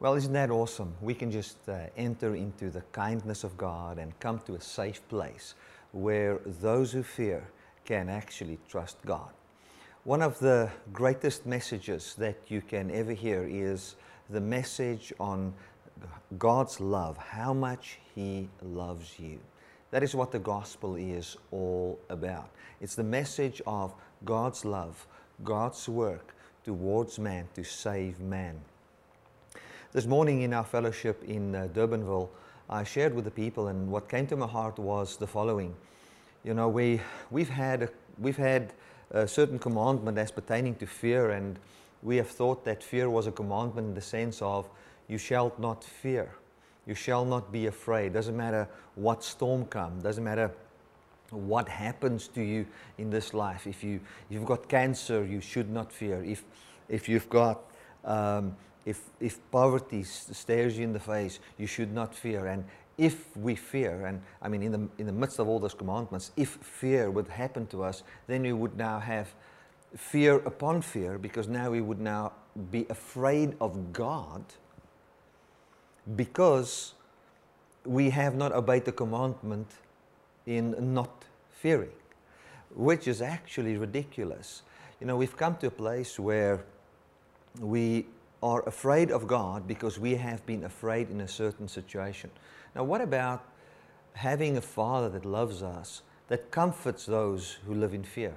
Well, isn't that awesome? We can just uh, enter into the kindness of God and come to a safe place where those who fear can actually trust God. One of the greatest messages that you can ever hear is the message on God's love, how much He loves you. That is what the gospel is all about. It's the message of God's love, God's work towards man to save man. This morning in our fellowship in uh, Durbanville, I shared with the people, and what came to my heart was the following. You know, we, we've had, a, we've had a certain commandment as pertaining to fear, and we have thought that fear was a commandment in the sense of, you shall not fear. You shall not be afraid. Doesn't matter what storm comes, doesn't matter what happens to you in this life. If, you, if you've got cancer, you should not fear. If, if you've got um, if, if poverty stares you in the face, you should not fear. And if we fear, and I mean, in the, in the midst of all those commandments, if fear would happen to us, then we would now have fear upon fear because now we would now be afraid of God because we have not obeyed the commandment in not fearing, which is actually ridiculous. You know, we've come to a place where we are afraid of God because we have been afraid in a certain situation. Now, what about having a Father that loves us, that comforts those who live in fear,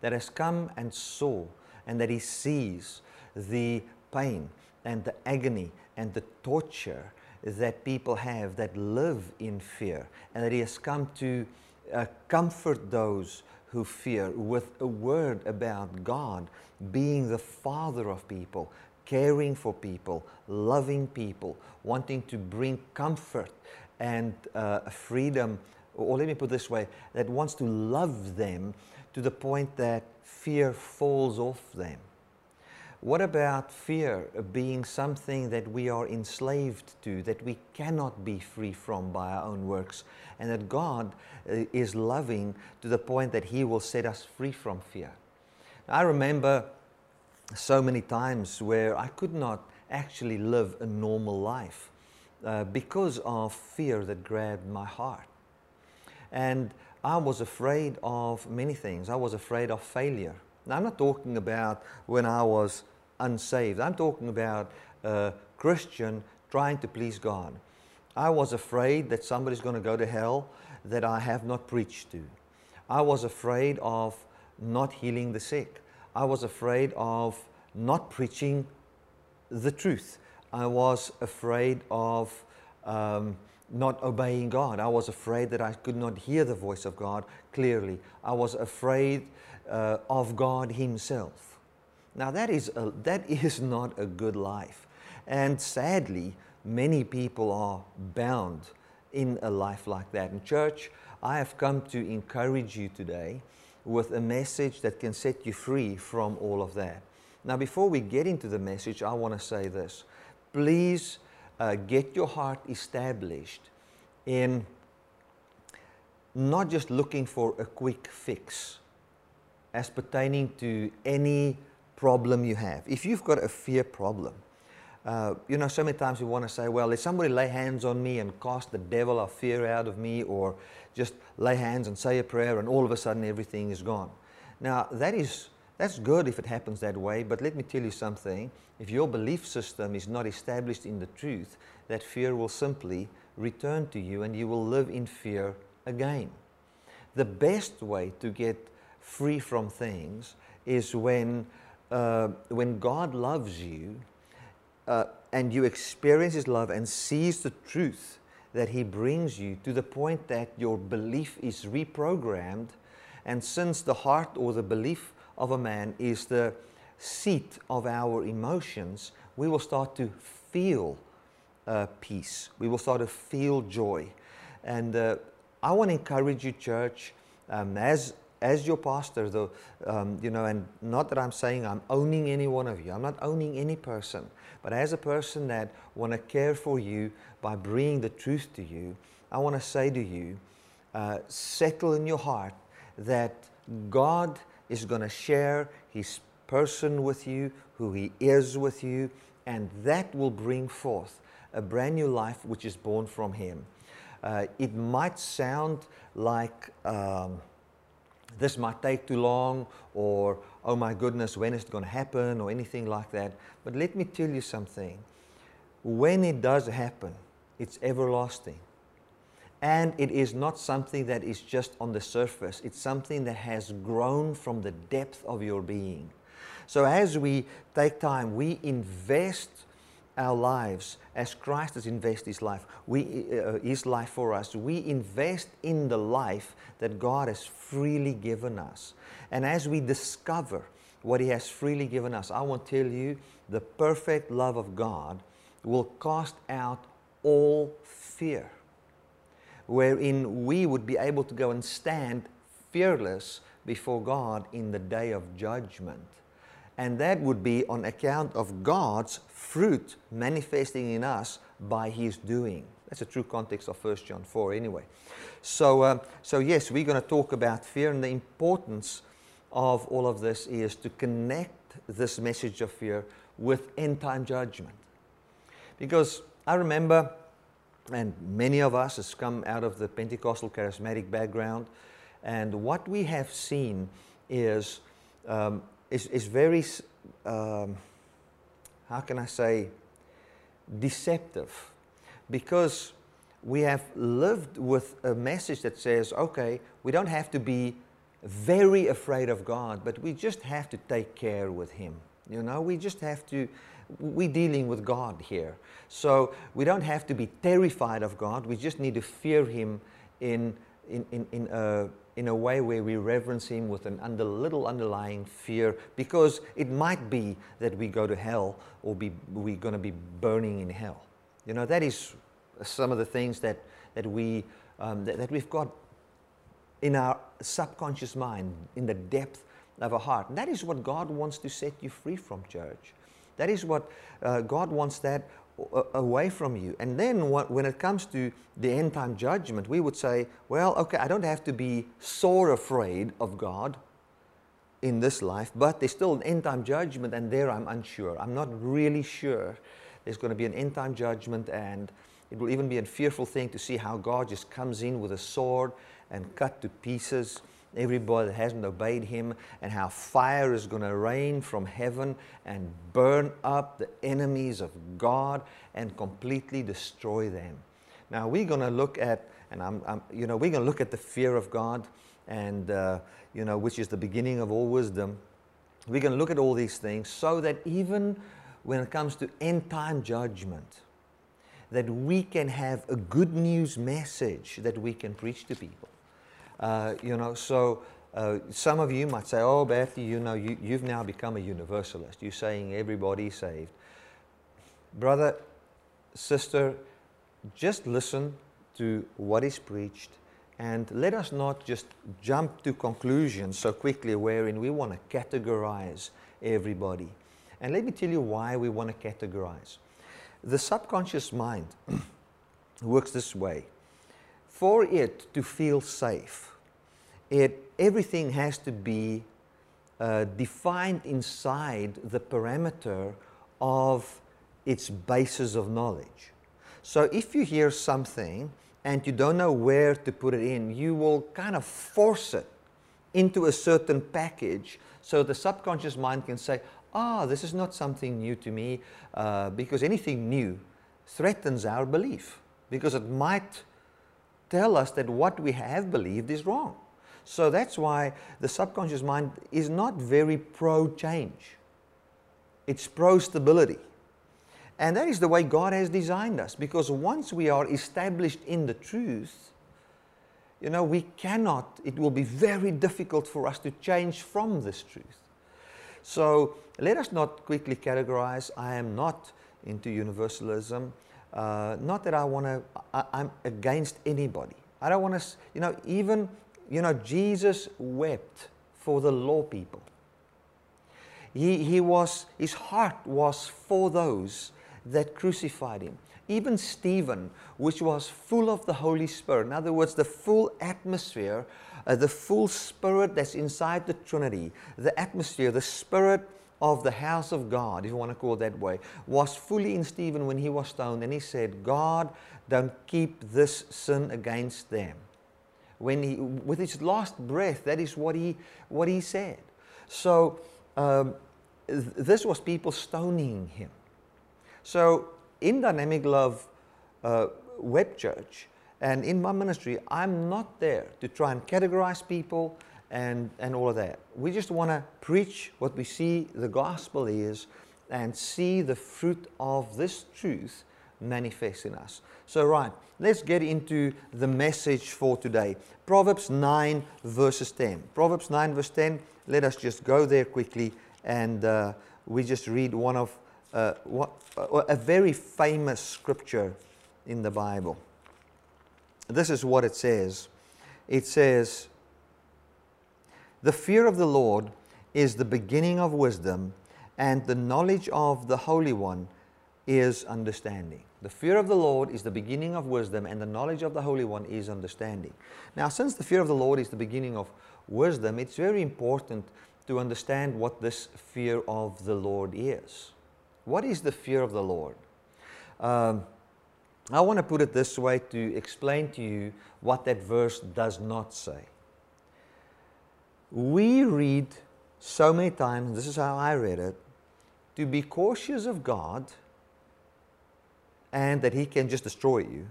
that has come and saw, and that He sees the pain and the agony and the torture that people have that live in fear, and that He has come to uh, comfort those who fear with a word about God being the Father of people, caring for people, loving people, wanting to bring comfort and uh, freedom, or let me put this way, that wants to love them to the point that fear falls off them. What about fear being something that we are enslaved to, that we cannot be free from by our own works, and that God uh, is loving to the point that He will set us free from fear? I remember so many times where I could not actually live a normal life uh, because of fear that grabbed my heart. And I was afraid of many things. I was afraid of failure. Now, I'm not talking about when I was unsaved, I'm talking about a Christian trying to please God. I was afraid that somebody's going to go to hell that I have not preached to. I was afraid of not healing the sick. I was afraid of not preaching the truth. I was afraid of um, not obeying God. I was afraid that I could not hear the voice of God clearly. I was afraid uh, of God Himself. Now, that is, a, that is not a good life. And sadly, many people are bound in a life like that. In church, I have come to encourage you today with a message that can set you free from all of that. Now, before we get into the message, I want to say this. Please uh, get your heart established in not just looking for a quick fix as pertaining to any problem you have. If you've got a fear problem, uh, you know, so many times we want to say, well, let somebody lay hands on me and cast the devil of fear out of me, or just lay hands and say a prayer, and all of a sudden everything is gone. Now, that is, that's good if it happens that way, but let me tell you something. If your belief system is not established in the truth, that fear will simply return to you and you will live in fear again. The best way to get free from things is when, uh, when God loves you uh, and you experience His love and sees the truth that He brings you to the point that your belief is reprogrammed. And since the heart or the belief of a man is the seat of our emotions, we will start to feel uh, peace. We will start to feel joy. And uh, I want to encourage you, church, um, as as your pastor, though, um, you know, and not that I'm saying I'm owning any one of you. I'm not owning any person, but as a person that want to care for you by bringing the truth to you, I want to say to you, uh, settle in your heart that God is going to share His person with you, who He is with you, and that will bring forth a brand new life which is born from Him. Uh, it might sound like um, this might take too long, or oh my goodness, when is it going to happen, or anything like that. But let me tell you something. When it does happen, it's everlasting. And it is not something that is just on the surface, it's something that has grown from the depth of your being. So as we take time, we invest our lives as Christ has invested his life, we, uh, his life for us. We invest in the life that God has freely given us. And as we discover what he has freely given us, I want to tell you the perfect love of God will cast out all fear, wherein we would be able to go and stand fearless before God in the day of judgment and that would be on account of God's fruit manifesting in us by His doing. That's a true context of 1 John 4, anyway. So, uh, so yes, we're going to talk about fear, and the importance of all of this is to connect this message of fear with end time judgment. Because I remember, and many of us has come out of the Pentecostal charismatic background, and what we have seen is um, is, is very, um, how can I say, deceptive. Because we have lived with a message that says, okay, we don't have to be very afraid of God, but we just have to take care with Him. You know, we just have to, we're dealing with God here. So we don't have to be terrified of God, we just need to fear Him in, in, in, in a in a way where we reverence Him with a under, little underlying fear because it might be that we go to hell or be, we're going to be burning in hell. You know, that is some of the things that, that, we, um, that, that we've got in our subconscious mind, in the depth of our heart. And that is what God wants to set you free from, church. That is what uh, God wants that away from you. And then what, when it comes to the end time judgment, we would say, well, okay, I don't have to be sore afraid of God in this life, but there's still an end time judgment, and there I'm unsure. I'm not really sure there's going to be an end time judgment, and it will even be a fearful thing to see how God just comes in with a sword and cut to pieces everybody that hasn't obeyed him, and how fire is going to rain from heaven and burn up the enemies of God and completely destroy them. Now we're going to look at, and I'm, I'm, you know, we're going to look at the fear of God, and uh, you know, which is the beginning of all wisdom. We're going to look at all these things so that even when it comes to end time judgment, that we can have a good news message that we can preach to people. Uh, you know, so uh, some of you might say, oh, Bertie, you know, you, you've now become a universalist. You're saying everybody's saved. Brother, sister, just listen to what is preached and let us not just jump to conclusions so quickly wherein we want to categorize everybody. And let me tell you why we want to categorize. The subconscious mind works this way for it to feel safe, it, everything has to be uh, defined inside the parameter of its basis of knowledge. So if you hear something and you don't know where to put it in, you will kind of force it into a certain package so the subconscious mind can say, ah, this is not something new to me, uh, because anything new threatens our belief, because it might tell us that what we have believed is wrong. So that's why the subconscious mind is not very pro change, it's pro stability. And that is the way God has designed us because once we are established in the truth, you know, we cannot, it will be very difficult for us to change from this truth. So let us not quickly categorize. I am not into universalism. Uh, not that I want to, I'm against anybody. I don't want to, you know, even, you know, Jesus wept for the law people. He, he was, his heart was for those that crucified him. Even Stephen, which was full of the Holy Spirit, in other words, the full atmosphere, uh, the full spirit that's inside the Trinity, the atmosphere, the spirit of the house of God, if you want to call it that way, was fully in Stephen when he was stoned, and he said, God, don't keep this sin against them. When he, with his last breath, that is what he, what he said. So, um, th- this was people stoning him. So, in Dynamic Love uh, Web Church and in my ministry, I'm not there to try and categorize people and, and all of that. We just want to preach what we see the gospel is and see the fruit of this truth manifest in us. So, right, let's get into the message for today. Proverbs 9, verses 10. Proverbs 9, verse 10, let us just go there quickly and uh, we just read one of uh, what, uh, a very famous scripture in the Bible. This is what it says it says, The fear of the Lord is the beginning of wisdom, and the knowledge of the Holy One is understanding. The fear of the Lord is the beginning of wisdom, and the knowledge of the Holy One is understanding. Now, since the fear of the Lord is the beginning of wisdom, it's very important to understand what this fear of the Lord is. What is the fear of the Lord? Um, I want to put it this way to explain to you what that verse does not say. We read so many times, this is how I read it, to be cautious of God and that He can just destroy you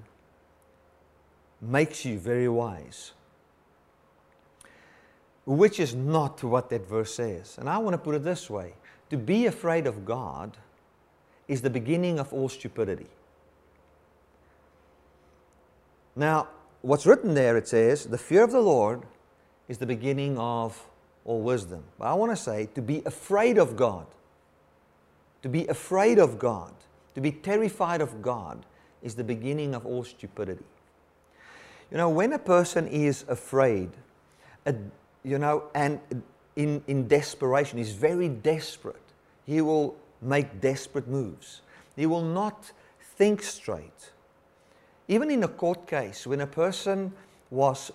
makes you very wise. Which is not what that verse says. And I want to put it this way to be afraid of God is the beginning of all stupidity. Now, what's written there, it says, the fear of the Lord is the beginning of all wisdom. But I want to say, to be afraid of God, to be afraid of God, to be terrified of God is the beginning of all stupidity. You know, when a person is afraid, you know, and in, in desperation, is very desperate, he will make desperate moves. He will not think straight. Even in a court case, when a person was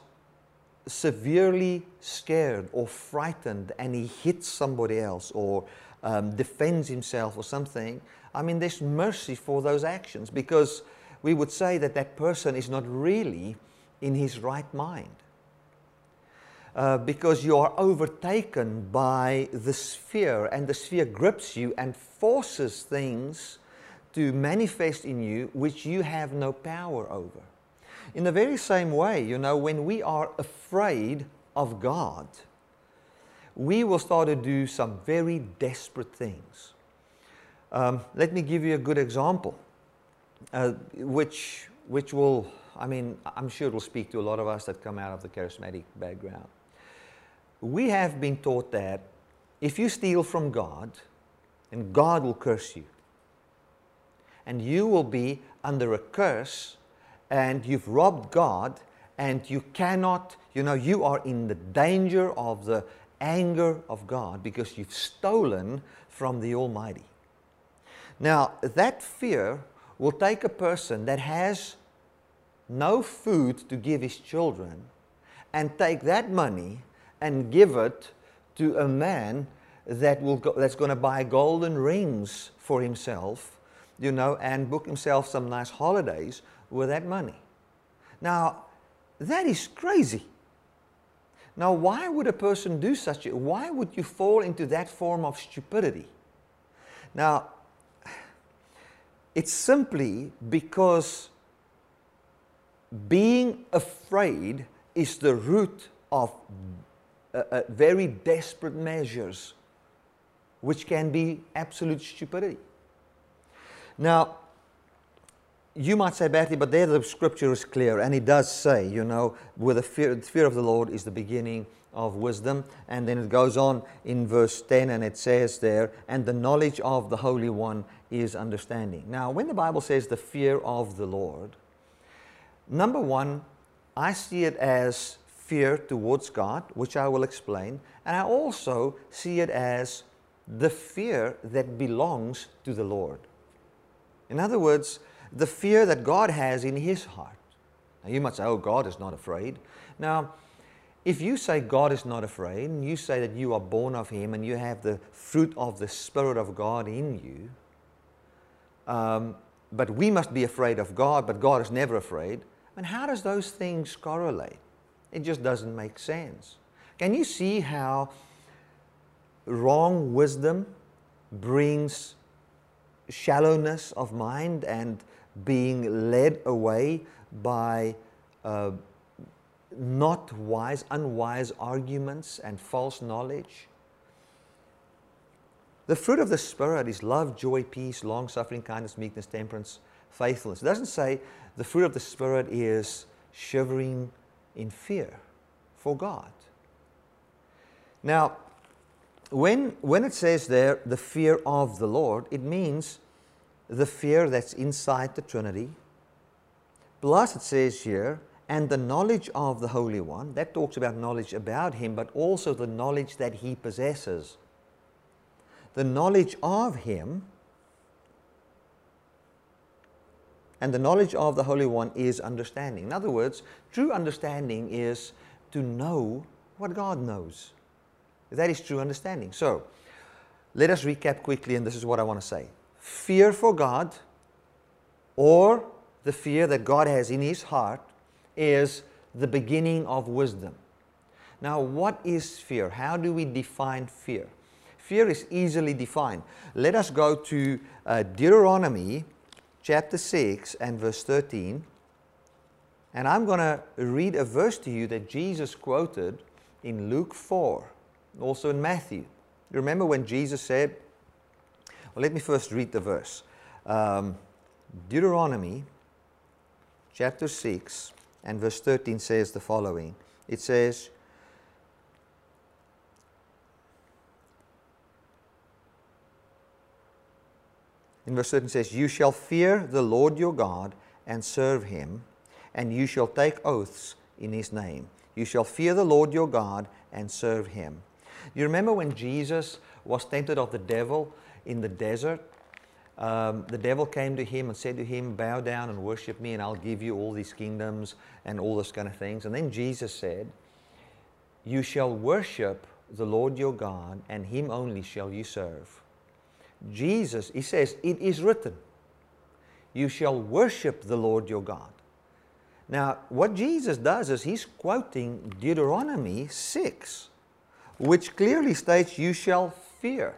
severely scared or frightened and he hits somebody else or um, defends himself or something, I mean, there's mercy for those actions because we would say that that person is not really in his right mind. Uh, because you are overtaken by the sphere, and the sphere grips you and forces things to manifest in you which you have no power over. In the very same way, you know, when we are afraid of God, we will start to do some very desperate things. Um, let me give you a good example, uh, which, which will, I mean, I'm sure it will speak to a lot of us that come out of the charismatic background. We have been taught that if you steal from God, then God will curse you and you will be under a curse and you've robbed God and you cannot, you know, you are in the danger of the anger of God because you've stolen from the Almighty. Now, that fear will take a person that has no food to give his children and take that money and give it to a man that will go, that's going to buy golden rings for himself you know, and book himself some nice holidays with that money. Now, that is crazy. Now, why would a person do such a, why would you fall into that form of stupidity? Now, it's simply because being afraid is the root of uh, uh, very desperate measures, which can be absolute stupidity. Now, you might say, Bertie, but there the scripture is clear, and it does say, you know, with the fear, the fear of the Lord is the beginning of wisdom. And then it goes on in verse 10, and it says there, and the knowledge of the Holy One is understanding. Now, when the Bible says the fear of the Lord, number one, I see it as fear towards God, which I will explain, and I also see it as the fear that belongs to the Lord. In other words, the fear that God has in his heart. Now, you might say, oh, God is not afraid. Now, if you say God is not afraid, and you say that you are born of Him and you have the fruit of the Spirit of God in you, um, but we must be afraid of God, but God is never afraid, and how does those things correlate? It just doesn't make sense. Can you see how wrong wisdom brings shallowness of mind and being led away by uh, not wise, unwise arguments and false knowledge. The fruit of the Spirit is love, joy, peace, long suffering, kindness, meekness, temperance, faithfulness. It doesn't say the fruit of the Spirit is shivering in fear for God. Now, when, when it says there, the fear of the Lord, it means the fear that's inside the Trinity. Plus, it says here, and the knowledge of the Holy One. That talks about knowledge about Him, but also the knowledge that He possesses. The knowledge of Him and the knowledge of the Holy One is understanding. In other words, true understanding is to know what God knows. That is true understanding. So, let us recap quickly, and this is what I want to say fear for God, or the fear that God has in His heart, is the beginning of wisdom. Now, what is fear? How do we define fear? Fear is easily defined. Let us go to uh, Deuteronomy chapter 6 and verse 13. And I'm going to read a verse to you that Jesus quoted in Luke 4, also in Matthew. Remember when Jesus said, let me first read the verse. Um, Deuteronomy chapter 6 and verse 13 says the following It says, in verse 13 says, You shall fear the Lord your God and serve him, and you shall take oaths in his name. You shall fear the Lord your God and serve him. You remember when Jesus was tempted of the devil in the desert? Um, the devil came to him and said to him, Bow down and worship me, and I'll give you all these kingdoms and all those kind of things. And then Jesus said, You shall worship the Lord your God, and him only shall you serve. Jesus, he says, It is written, You shall worship the Lord your God. Now, what Jesus does is he's quoting Deuteronomy 6, which clearly states, You shall fear,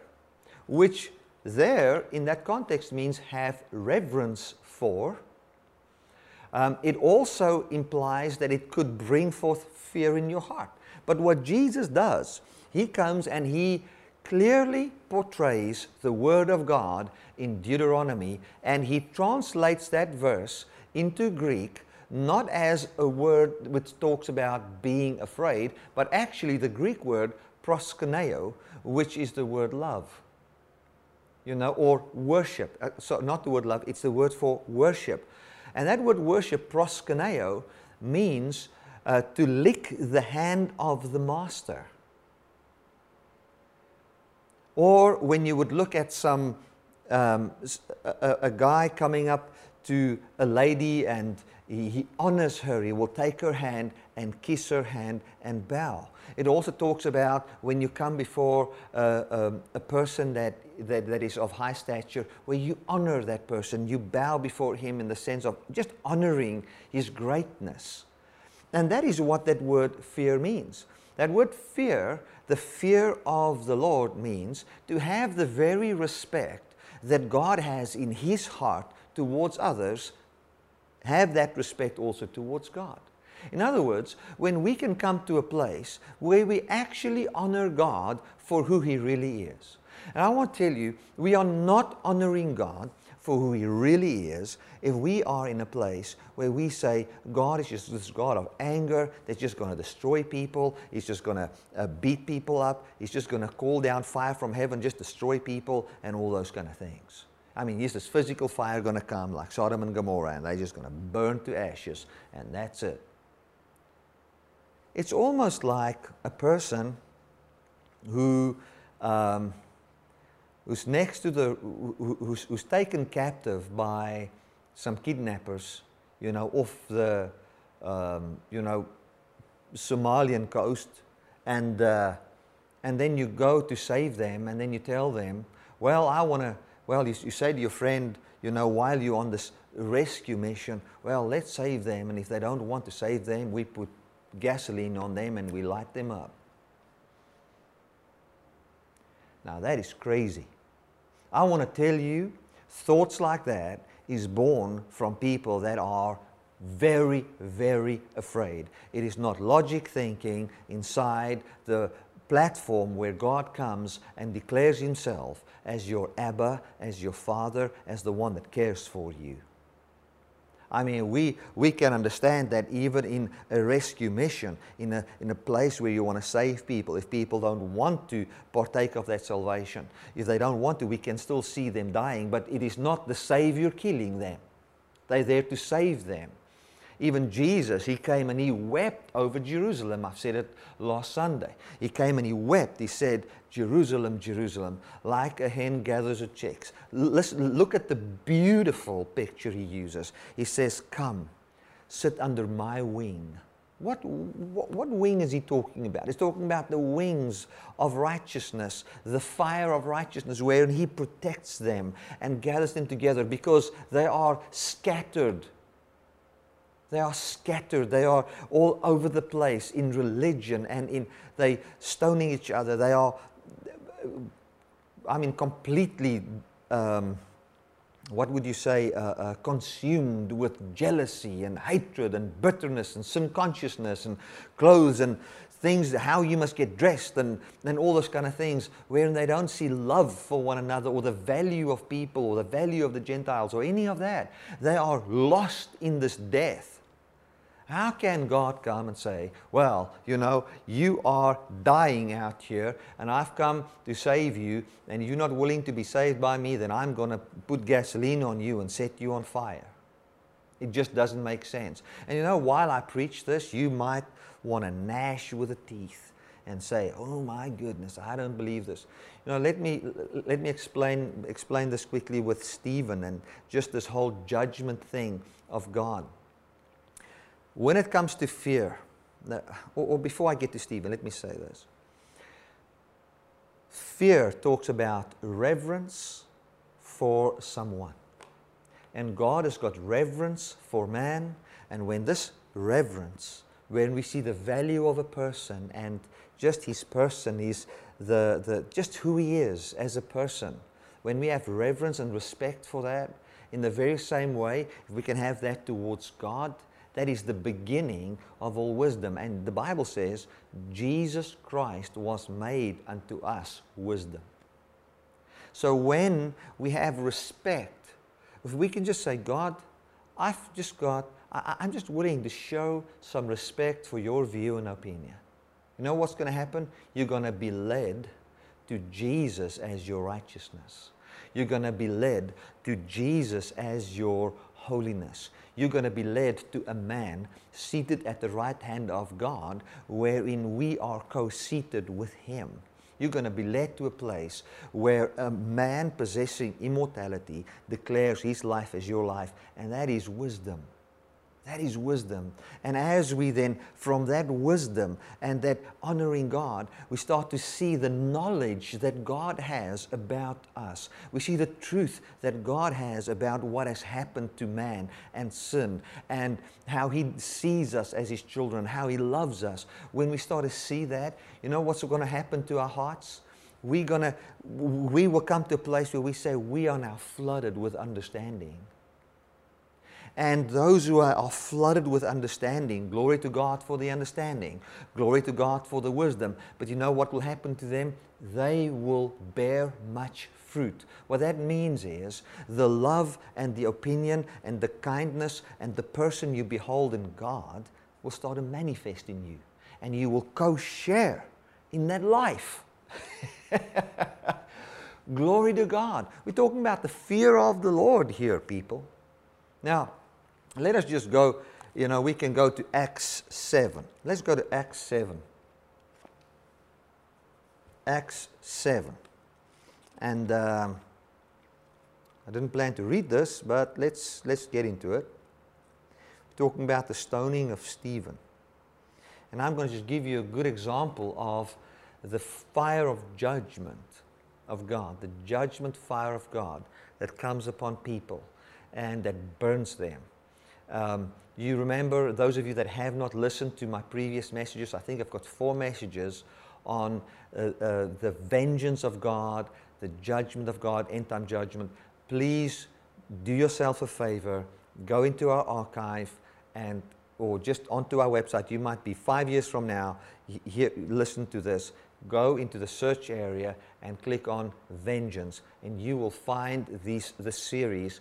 which there, in that context, means have reverence for. Um, it also implies that it could bring forth fear in your heart. But what Jesus does, he comes and he clearly portrays the Word of God in Deuteronomy, and he translates that verse into Greek not as a word which talks about being afraid, but actually the Greek word proskuneo, which is the word love. You know, or worship. Uh, so, not the word love, it's the word for worship. And that word worship, proskuneo, means uh, to lick the hand of the master. Or when you would look at some, um, a, a, guy coming up to a lady and he, he honors her, he will take her hand and kiss her hand and bow. It also talks about when you come before uh, um, a person that, that, that is of high stature, where you honor that person, you bow before him in the sense of just honoring his greatness. And that is what that word fear means. That word fear the fear of the Lord means to have the very respect that God has in His heart towards others, have that respect also towards God. In other words, when we can come to a place where we actually honor God for who He really is. And I want to tell you, we are not honoring God for who He really is if we are in a place where we say God is just this God of anger that's just going to destroy people, He's just going to uh, beat people up, He's just going to call down fire from heaven, just destroy people, and all those kind of things. I mean, yes, this physical fire going to come like Sodom and Gomorrah, and they're just going to burn to ashes, and that's it. It's almost like a person who um, who's next to the, who's, who's taken captive by some kidnappers, you know, off the, um, you know, Somalian coast, and, uh, and then you go to save them, and then you tell them, well, I want to, well, you, you say to your friend, you know, while you're on this rescue mission, well, let's save them, and if they don't want to save them, we put gasoline on them and we light them up. Now, that is crazy. I want to tell you, thoughts like that is born from people that are very, very afraid. It is not logic thinking inside the platform where God comes and declares Himself as your Abba, as your Father, as the one that cares for you. I mean, we, we can understand that even in a rescue mission, in a, in a place where you want to save people, if people don't want to partake of that salvation, if they don't want to, we can still see them dying, but it is not the Savior killing them. They're there to save them. Even Jesus, he came and he wept over Jerusalem. I've said it last Sunday. He came and he wept. He said, Jerusalem, Jerusalem, like a hen gathers her chicks. Listen, look at the beautiful picture he uses. He says, Come, sit under my wing. What, what, what, wing is he talking about? He's talking about the wings of righteousness, the fire of righteousness, wherein he protects them and gathers them together because they are scattered they are scattered. They are all over the place in religion and in they stoning each other. They are, I mean, completely. Um, what would you say, uh, uh, consumed with jealousy and hatred and bitterness and sin consciousness and clothes and things, how you must get dressed and, and all those kind of things, wherein they don't see love for one another or the value of people or the value of the Gentiles or any of that. They are lost in this death. How can God come and say, Well, you know, you are dying out here, and I've come to save you, and you're not willing to be saved by me, then I'm going to put gasoline on you and set you on fire? It just doesn't make sense. And you know, while I preach this, you might want to gnash with the teeth and say, "Oh my goodness, I don't believe this." You know, let me let me explain explain this quickly with Stephen and just this whole judgment thing of God. When it comes to fear, or, or before I get to Stephen, let me say this. Fear talks about reverence for someone. And God has got reverence for man. And when this reverence, when we see the value of a person and just his person, is the, the, just who he is as a person, when we have reverence and respect for that, in the very same way, if we can have that towards God, that is the beginning of all wisdom. And the Bible says Jesus Christ was made unto us wisdom. So when we have respect, if we can just say, God, I've just got, I, am just willing to show some respect for your view and opinion. You know what's going to happen? You're going to be led to Jesus as your righteousness. You're going to be led to Jesus as your holiness you're going to be led to a man seated at the right hand of God, wherein we are co seated with him. You're going to be led to a place where a man possessing immortality declares his life as your life, and that is wisdom. That is wisdom. And as we then, from that wisdom and that honoring God, we start to see the knowledge that God has about us. We see the truth that God has about what has happened to man and sin and how He sees us as His children, how He loves us. When we start to see that, you know what's going to happen to our hearts? We're gonna, we will come to a place where we say, We are now flooded with understanding. And those who are, are, flooded with understanding, glory to God for the understanding, glory to God for the wisdom. But you know what will happen to them? They will bear much fruit. What that means is the love and the opinion and the kindness and the person you behold in God will start to manifest in you. And you will co share in that life. Glory to God. We're talking about the fear of the Lord here, people. Now, let us just go, you know, we can go to Acts 7. Let's go to Acts 7. Acts 7. And um, I didn't plan to read this, but let's, let's get into it. We're talking about the stoning of Stephen. And I'm going to just give you a good example of the fire of judgment of God, the judgment fire of God that comes upon people and that burns them. Um, you remember, those of you that have not listened to my previous messages, I think I've got four messages on uh, uh, the vengeance of God, the judgment of God, end time judgment. Please do yourself a favor, go into our archive and or just onto our website. You might be five years from now, listen to this. Go into the search area and click on Vengeance, and you will find these, the series.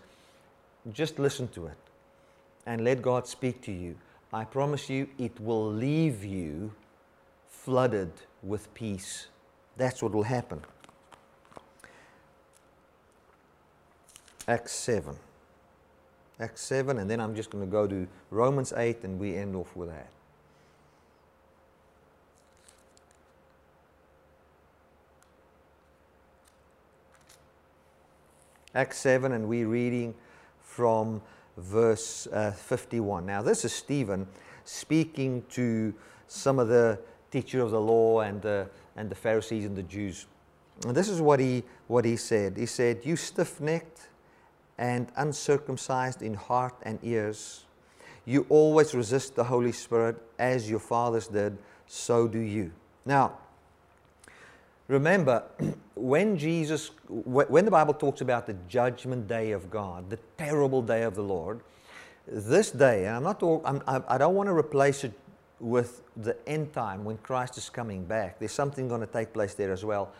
Just listen to it and let God speak to you. I promise you, it will leave you flooded with peace. That's what will happen. Acts 7. Acts 7, and then I'm just going to go to Romans 8 and we end off with that. Acts 7, and we're reading from verse uh, 51. Now, this is Stephen speaking to some of the teacher of the law and the, and the Pharisees and the Jews. And this is what he, what he said. He said, You stiff necked and uncircumcised in heart and ears, you always resist the Holy Spirit as your fathers did, so do you. Now, remember, when Jesus, when the Bible talks about the judgment day of God, the terrible day of the Lord, this day, and I'm not, I'm, I don't want to replace it with the end time when Christ is coming back. There's something going to take place there as well.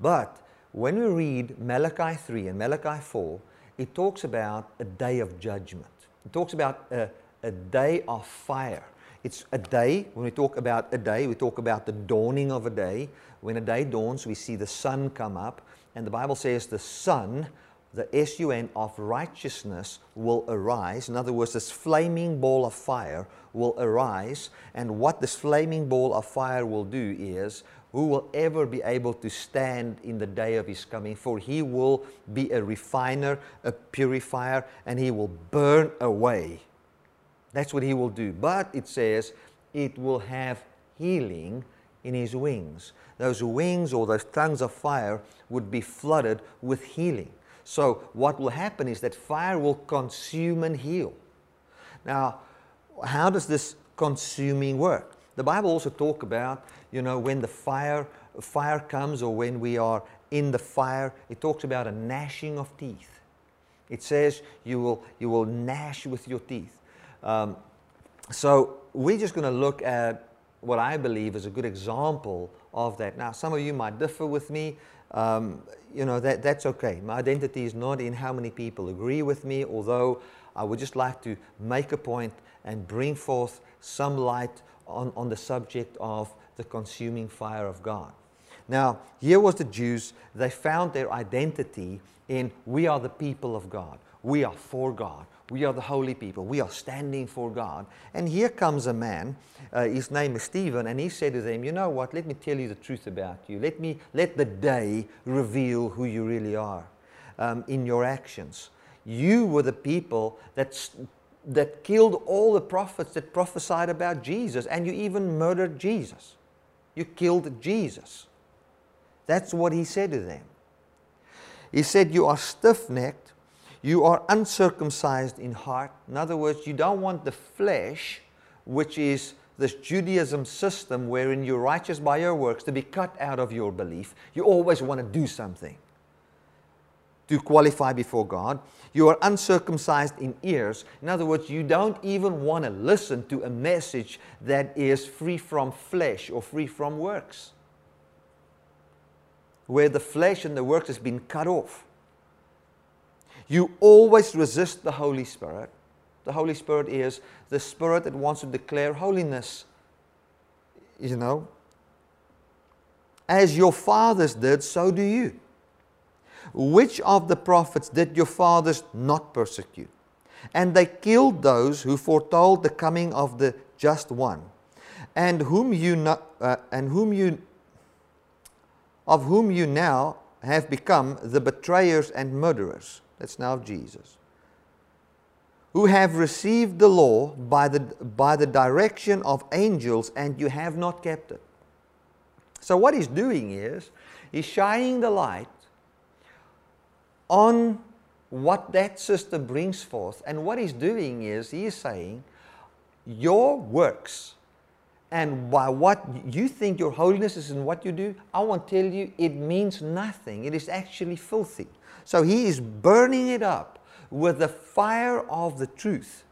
But when we read Malachi 3 and Malachi 4, it talks about a day of judgment. It talks about a, a day of fire. It's a day, when we talk about a day, we talk about the dawning of a day. When a day dawns, we see the sun come up, and the Bible says the sun, the S U N of righteousness, will arise. In other words, this flaming ball of fire will arise, and what this flaming ball of fire will do is who will ever be able to stand in the day of his coming, for he will be a refiner, a purifier, and he will burn away. That's what he will do. But it says it will have healing in his wings. Those wings or those tongues of fire would be flooded with healing. So, what will happen is that fire will consume and heal. Now, how does this consuming work? The Bible also talk about, you know, when the fire, fire comes or when we are in the fire, it talks about a gnashing of teeth. It says you will, you will gnash with your teeth. Um, so we're just going to look at what I believe is a good example of that. Now, some of you might differ with me. Um, you know, that, that's okay. My identity is not in how many people agree with me, although I would just like to make a point and bring forth some light on, on the subject of the consuming fire of God. Now, here was the Jews, they found their identity in we are the people of God, we are for God, we are the holy people, we are standing for God. And here comes a man, uh, his name is Stephen, and he said to them, You know what, let me tell you the truth about you. Let, me, let the day reveal who you really are um, in your actions. You were the people that that killed all the prophets that prophesied about Jesus, and you even murdered Jesus. You killed Jesus. That's what he said to them. He said, You are stiff necked, you are uncircumcised in heart. In other words, you don't want the flesh, which is this Judaism system wherein you're righteous by your works, to be cut out of your belief. You always want to do something to qualify before God. You are uncircumcised in ears. In other words, you don't even want to listen to a message that is free from flesh or free from works, where the flesh and the works has been cut off. You always resist the Holy Spirit. The Holy Spirit is the Spirit that wants to declare holiness. You know, as your fathers did, so do you. Which of the prophets did your fathers not persecute? And they killed those who foretold the coming of the just one, and whom you uh, and whom you of whom you now have become the betrayers and murderers. That's now Jesus. who have received the law by the, by the direction of angels, and you have not kept it. So, what he's doing is, he's shining the light on what that system brings forth. And what he's doing is, he is saying, Your works and by what you think your holiness is and what you do, I want to tell you it means nothing. It is actually filthy. So he is burning it up with the fire of the truth.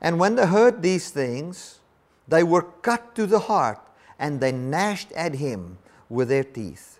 And when they heard these things, they were cut to the heart and they gnashed at him with their teeth.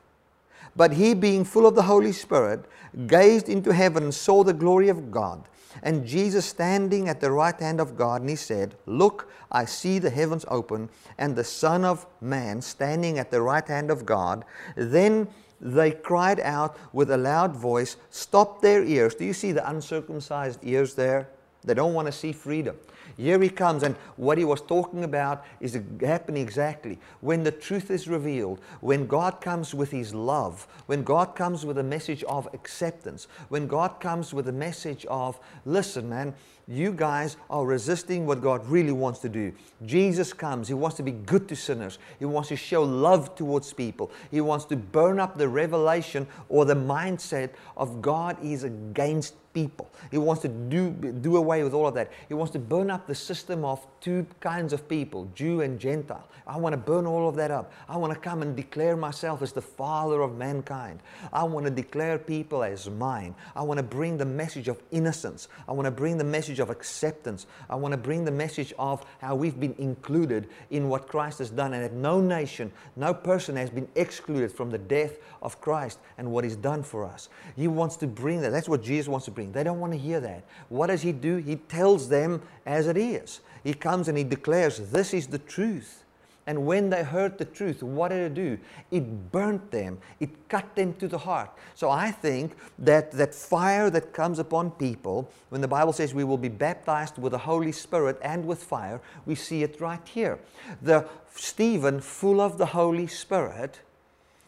But he, being full of the Holy Spirit, gazed into heaven and saw the glory of God and Jesus standing at the right hand of God, and he said, Look, I see the heavens open, and the Son of Man standing at the right hand of God. Then they cried out with a loud voice, Stop their ears. Do you see the uncircumcised ears there? They don't want to see freedom. Here he comes, and what he was talking about is happening exactly. When the truth is revealed, when God comes with his love, when God comes with a message of acceptance, when God comes with a message of, listen, man, you guys are resisting what God really wants to do. Jesus comes. He wants to be good to sinners. He wants to show love towards people. He wants to burn up the revelation or the mindset of God is against people. He wants to do, do away with all of that. He wants to burn up the system of two kinds of people, Jew and Gentile. I want to burn all of that up. I want to come and declare myself as the father of mankind. I want to declare people as mine. I want to bring the message of innocence. I want to bring the message of acceptance. I want to bring the message of how we've been included in what Christ has done and that no nation, no person has been excluded from the death of Christ and what He's done for us. He wants to bring that. That's what Jesus wants to bring. They don't want to hear that. What does He do? He tells them as it is. He comes and He declares, This is the truth. And when they heard the truth, what did it do? It burnt them, it cut them to the heart. So I think that that fire that comes upon people, when the Bible says we will be baptized with the Holy Spirit and with fire, we see it right here. The Stephen, full of the Holy Spirit,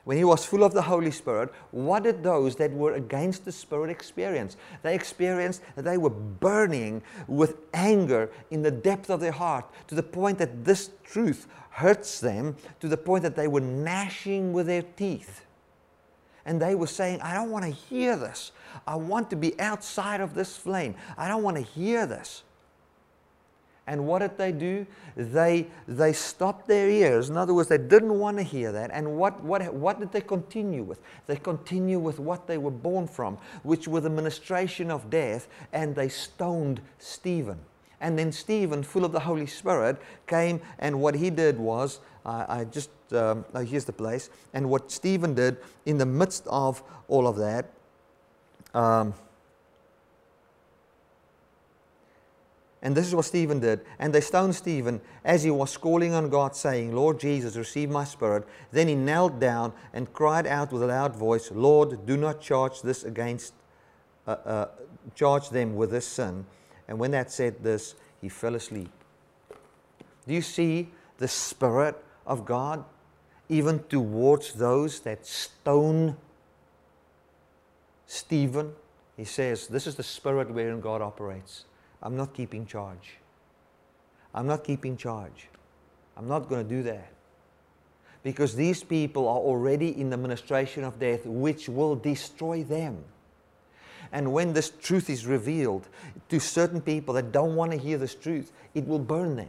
when he was full of the Holy Spirit, what did those that were against the Spirit experience? They experienced that they were burning with anger in the depth of their heart to the point that this truth hurts them to the point that they were gnashing with their teeth. And they were saying, I don't want to hear this. I want to be outside of this flame. I don't want to hear this. And what did they do? They, they stopped their ears. In other words, they didn't want to hear that. And what, what, what did they continue with? They continue with what they were born from, which was the ministration of death, and they stoned Stephen. And then Stephen, full of the Holy Spirit, came, and what he did was, uh, I just, um, oh, here's the place. And what Stephen did in the midst of all of that, um, And this is what Stephen did. And they stoned Stephen as he was calling on God, saying, Lord Jesus, receive my spirit. Then he knelt down and cried out with a loud voice, Lord, do not charge this against, uh, uh, charge them with this sin. And when that said this, he fell asleep. Do you see the spirit of God even towards those that stone Stephen? He says, This is the spirit wherein God operates. I'm not keeping charge. I'm not keeping charge. I'm not going to do that. Because these people are already in the ministration of death, which will destroy them. And when this truth is revealed to certain people that don't want to hear this truth, it will burn them.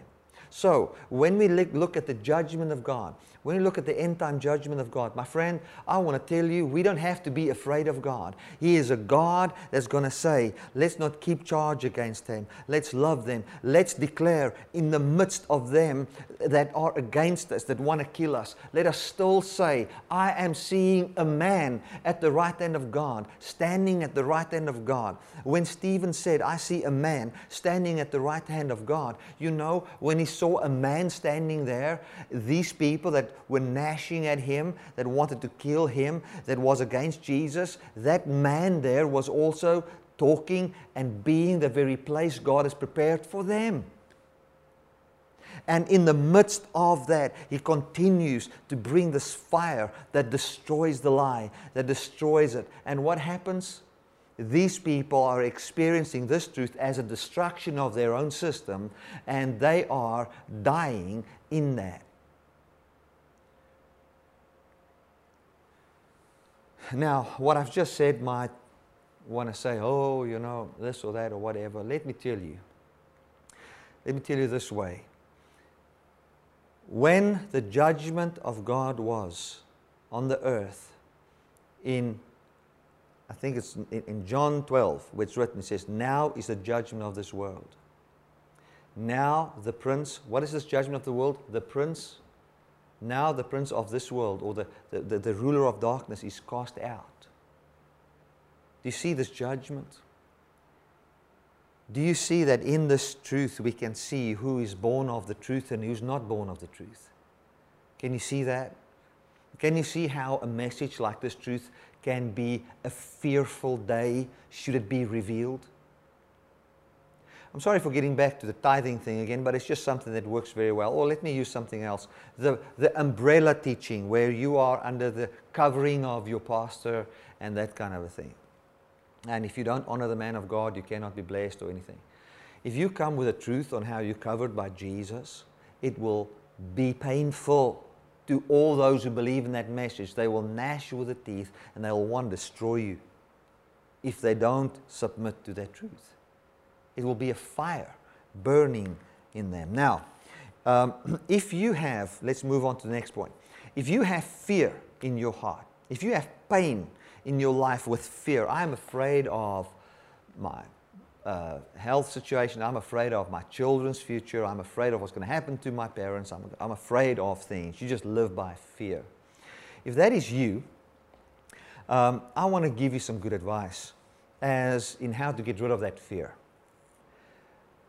So, when we look at the judgment of God, when you look at the end time judgment of God, my friend, I want to tell you, we don't have to be afraid of God. He is a God that's going to say, let's not keep charge against them. Let's love them. Let's declare in the midst of them that are against us, that want to kill us, let us still say, I am seeing a man at the right hand of God, standing at the right hand of God. When Stephen said, I see a man standing at the right hand of God, you know, when he saw a man standing there, these people that were gnashing at him, that wanted to kill him, that was against Jesus, that man there was also talking and being the very place God has prepared for them. And in the midst of that, he continues to bring this fire that destroys the lie, that destroys it. And what happens? these people are experiencing this truth as a destruction of their own system, and they are dying in that. Now, what I've just said might want to say, oh, you know, this or that or whatever. Let me tell you. Let me tell you this way. When the judgment of God was on the earth in I think it's in John 12, where it's written, it says, Now is the judgment of this world. Now the prince, what is this judgment of the world? The prince, now the prince of this world, or the, the, the, the ruler of darkness, is cast out. Do you see this judgment? Do you see that in this truth we can see who is born of the truth and who's not born of the truth? Can you see that? Can you see how a message like this truth can be a fearful day should it be revealed. I'm sorry for getting back to the tithing thing again, but it's just something that works very well. Or let me use something else. The, the umbrella teaching, where you are under the covering of your pastor and that kind of a thing. And if you don't honor the man of God, you cannot be blessed or anything. If you come with a truth on how you're covered by Jesus, it will be painful to all those who believe in that message. They will gnash you with the teeth and they will want to destroy you if they don't submit to that truth. It will be a fire burning in them. Now, um, if you have, let's move on to the next point. If you have fear in your heart, if you have pain in your life with fear, I'm afraid of my uh, health situation. I'm afraid of my children's future. I'm afraid of what's going to happen to my parents. I'm, I'm afraid of things. You just live by fear. If that is you, um, I want to give you some good advice as in how to get rid of that fear.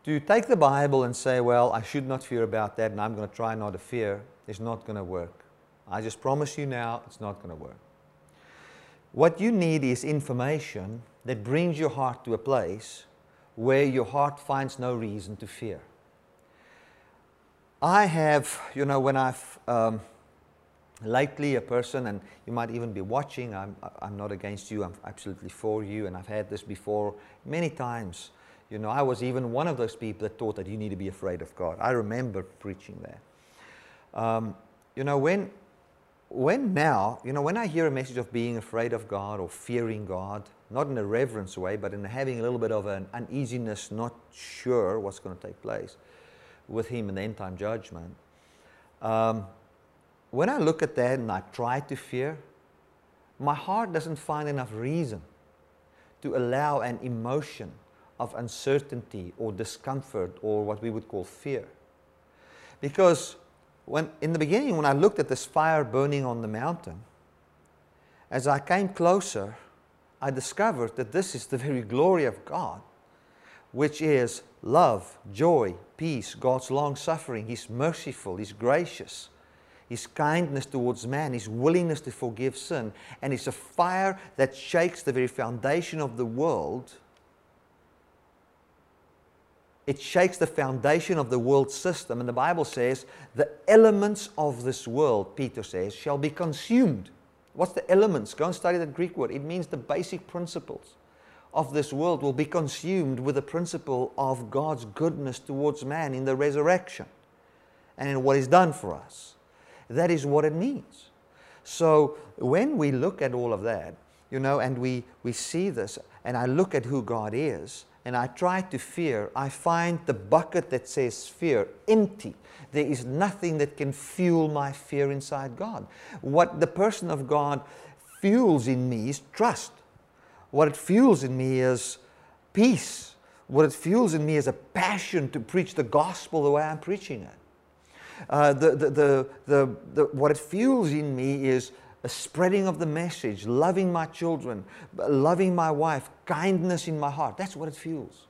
To take the Bible and say, well, I should not fear about that and I'm going to try not to fear is not going to work. I just promise you now, it's not going to work. What you need is information that brings your heart to a place where your heart finds no reason to fear. I have, you know, when I've um, lately a person, and you might even be watching, I'm, I'm not against you, I'm absolutely for you, and I've had this before many times. You know, I was even one of those people that thought that you need to be afraid of God. I remember preaching that. Um, you know, when, when now, you know, when I hear a message of being afraid of God or fearing God, not in a reverence way, but in having a little bit of an uneasiness, not sure what's going to take place with Him in the end time judgment. Um, when I look at that and I try to fear, my heart doesn't find enough reason to allow an emotion of uncertainty or discomfort or what we would call fear. Because when, in the beginning, when I looked at this fire burning on the mountain, as I came closer, I discovered that this is the very glory of God, which is love, joy, peace, God's long suffering. He's merciful, He's gracious, His kindness towards man, His willingness to forgive sin. And it's a fire that shakes the very foundation of the world. It shakes the foundation of the world system. And the Bible says, the elements of this world, Peter says, shall be consumed What's the elements? Go and study that Greek word. It means the basic principles of this world will be consumed with the principle of God's goodness towards man in the resurrection and in what is done for us. That is what it means. So when we look at all of that, you know, and we, we see this, and I look at who God is, and I try to fear, I find the bucket that says fear empty. There is nothing that can fuel my fear inside God. What the person of God fuels in me is trust. What it fuels in me is peace. What it fuels in me is a passion to preach the gospel the way I'm preaching it. Uh, the, the, the, the, the, what it fuels in me is a spreading of the message, loving my children, loving my wife, kindness in my heart. That's what it fuels.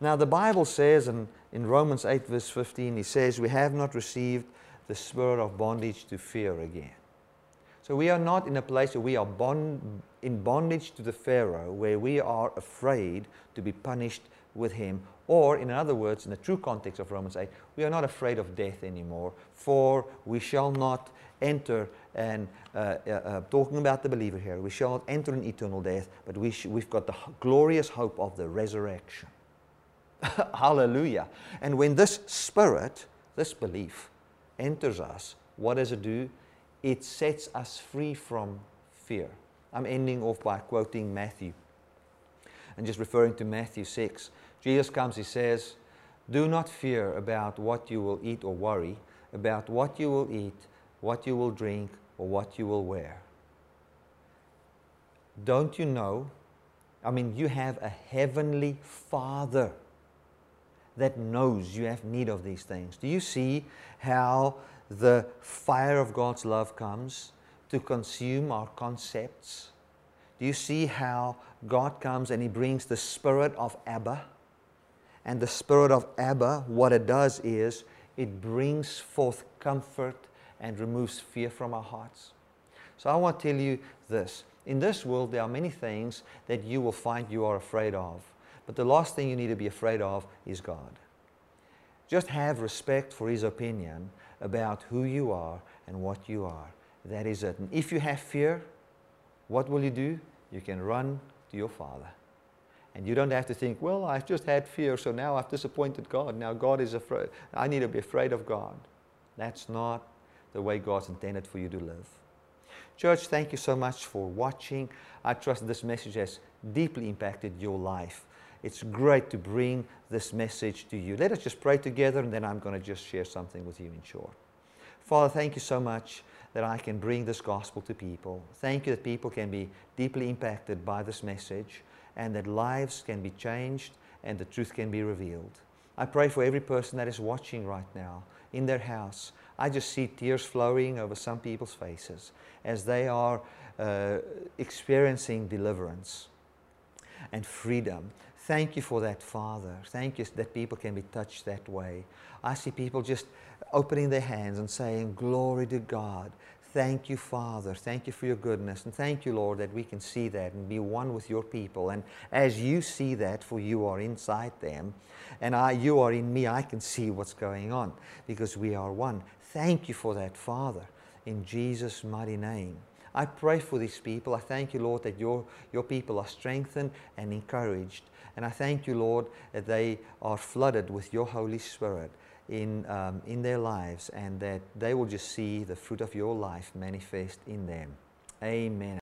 Now, the Bible says, and in Romans 8, verse 15, he says, We have not received the spirit of bondage to fear again. So we are not in a place where we are bond, in bondage to the Pharaoh, where we are afraid to be punished with him. Or, in other words, in the true context of Romans 8, we are not afraid of death anymore, for we shall not enter and uh, uh, uh, talking about the believer here, we shall not enter in eternal death, but we we've got the glorious hope of the resurrection. Hallelujah. And when this spirit, this belief, enters us, what does it do? It sets us free from fear. I'm ending off by quoting Matthew and just referring to Matthew 6. Jesus comes, he says, Do not fear about what you will eat or worry about what you will eat, what you will drink, or what you will wear. Don't you know? I mean, you have a heavenly Father that knows you have need of these things. Do you see how the fire of God's love comes to consume our concepts? Do you see how God comes and He brings the spirit of Abba? And the spirit of Abba, what it does is it brings forth comfort and removes fear from our hearts. So I want to tell you this. In this world, there are many things that you will find you are afraid of. But the last thing you need to be afraid of is God. Just have respect for His opinion about who you are and what you are. That is it. And if you have fear, what will you do? You can run to your Father. And you don't have to think, well, I've just had fear, so now I've disappointed God. Now God is afraid. I need to be afraid of God. That's not the way God's intended for you to live. Church, thank you so much for watching. I trust this message has deeply impacted your life. It's great to bring this message to you. Let us just pray together, and then I'm going to just share something with you in short. Father, thank you so much that I can bring this gospel to people. Thank you that people can be deeply impacted by this message and that lives can be changed and the truth can be revealed. I pray for every person that is watching right now in their house. I just see tears flowing over some people's faces as they are uh, experiencing deliverance and freedom. Thank you for that, Father. Thank you that people can be touched that way. I see people just opening their hands and saying, Glory to God. Thank you, Father. Thank you for your goodness. And thank you, Lord, that we can see that and be one with your people. And as you see that, for you are inside them, and I, you are in me, I can see what's going on because we are one. Thank you for that, Father, in Jesus' mighty name. I pray for these people. I thank you, Lord, that your, your people are strengthened and encouraged. And I thank you, Lord, that they are flooded with your Holy Spirit in, um, in their lives and that they will just see the fruit of your life manifest in them. Amen.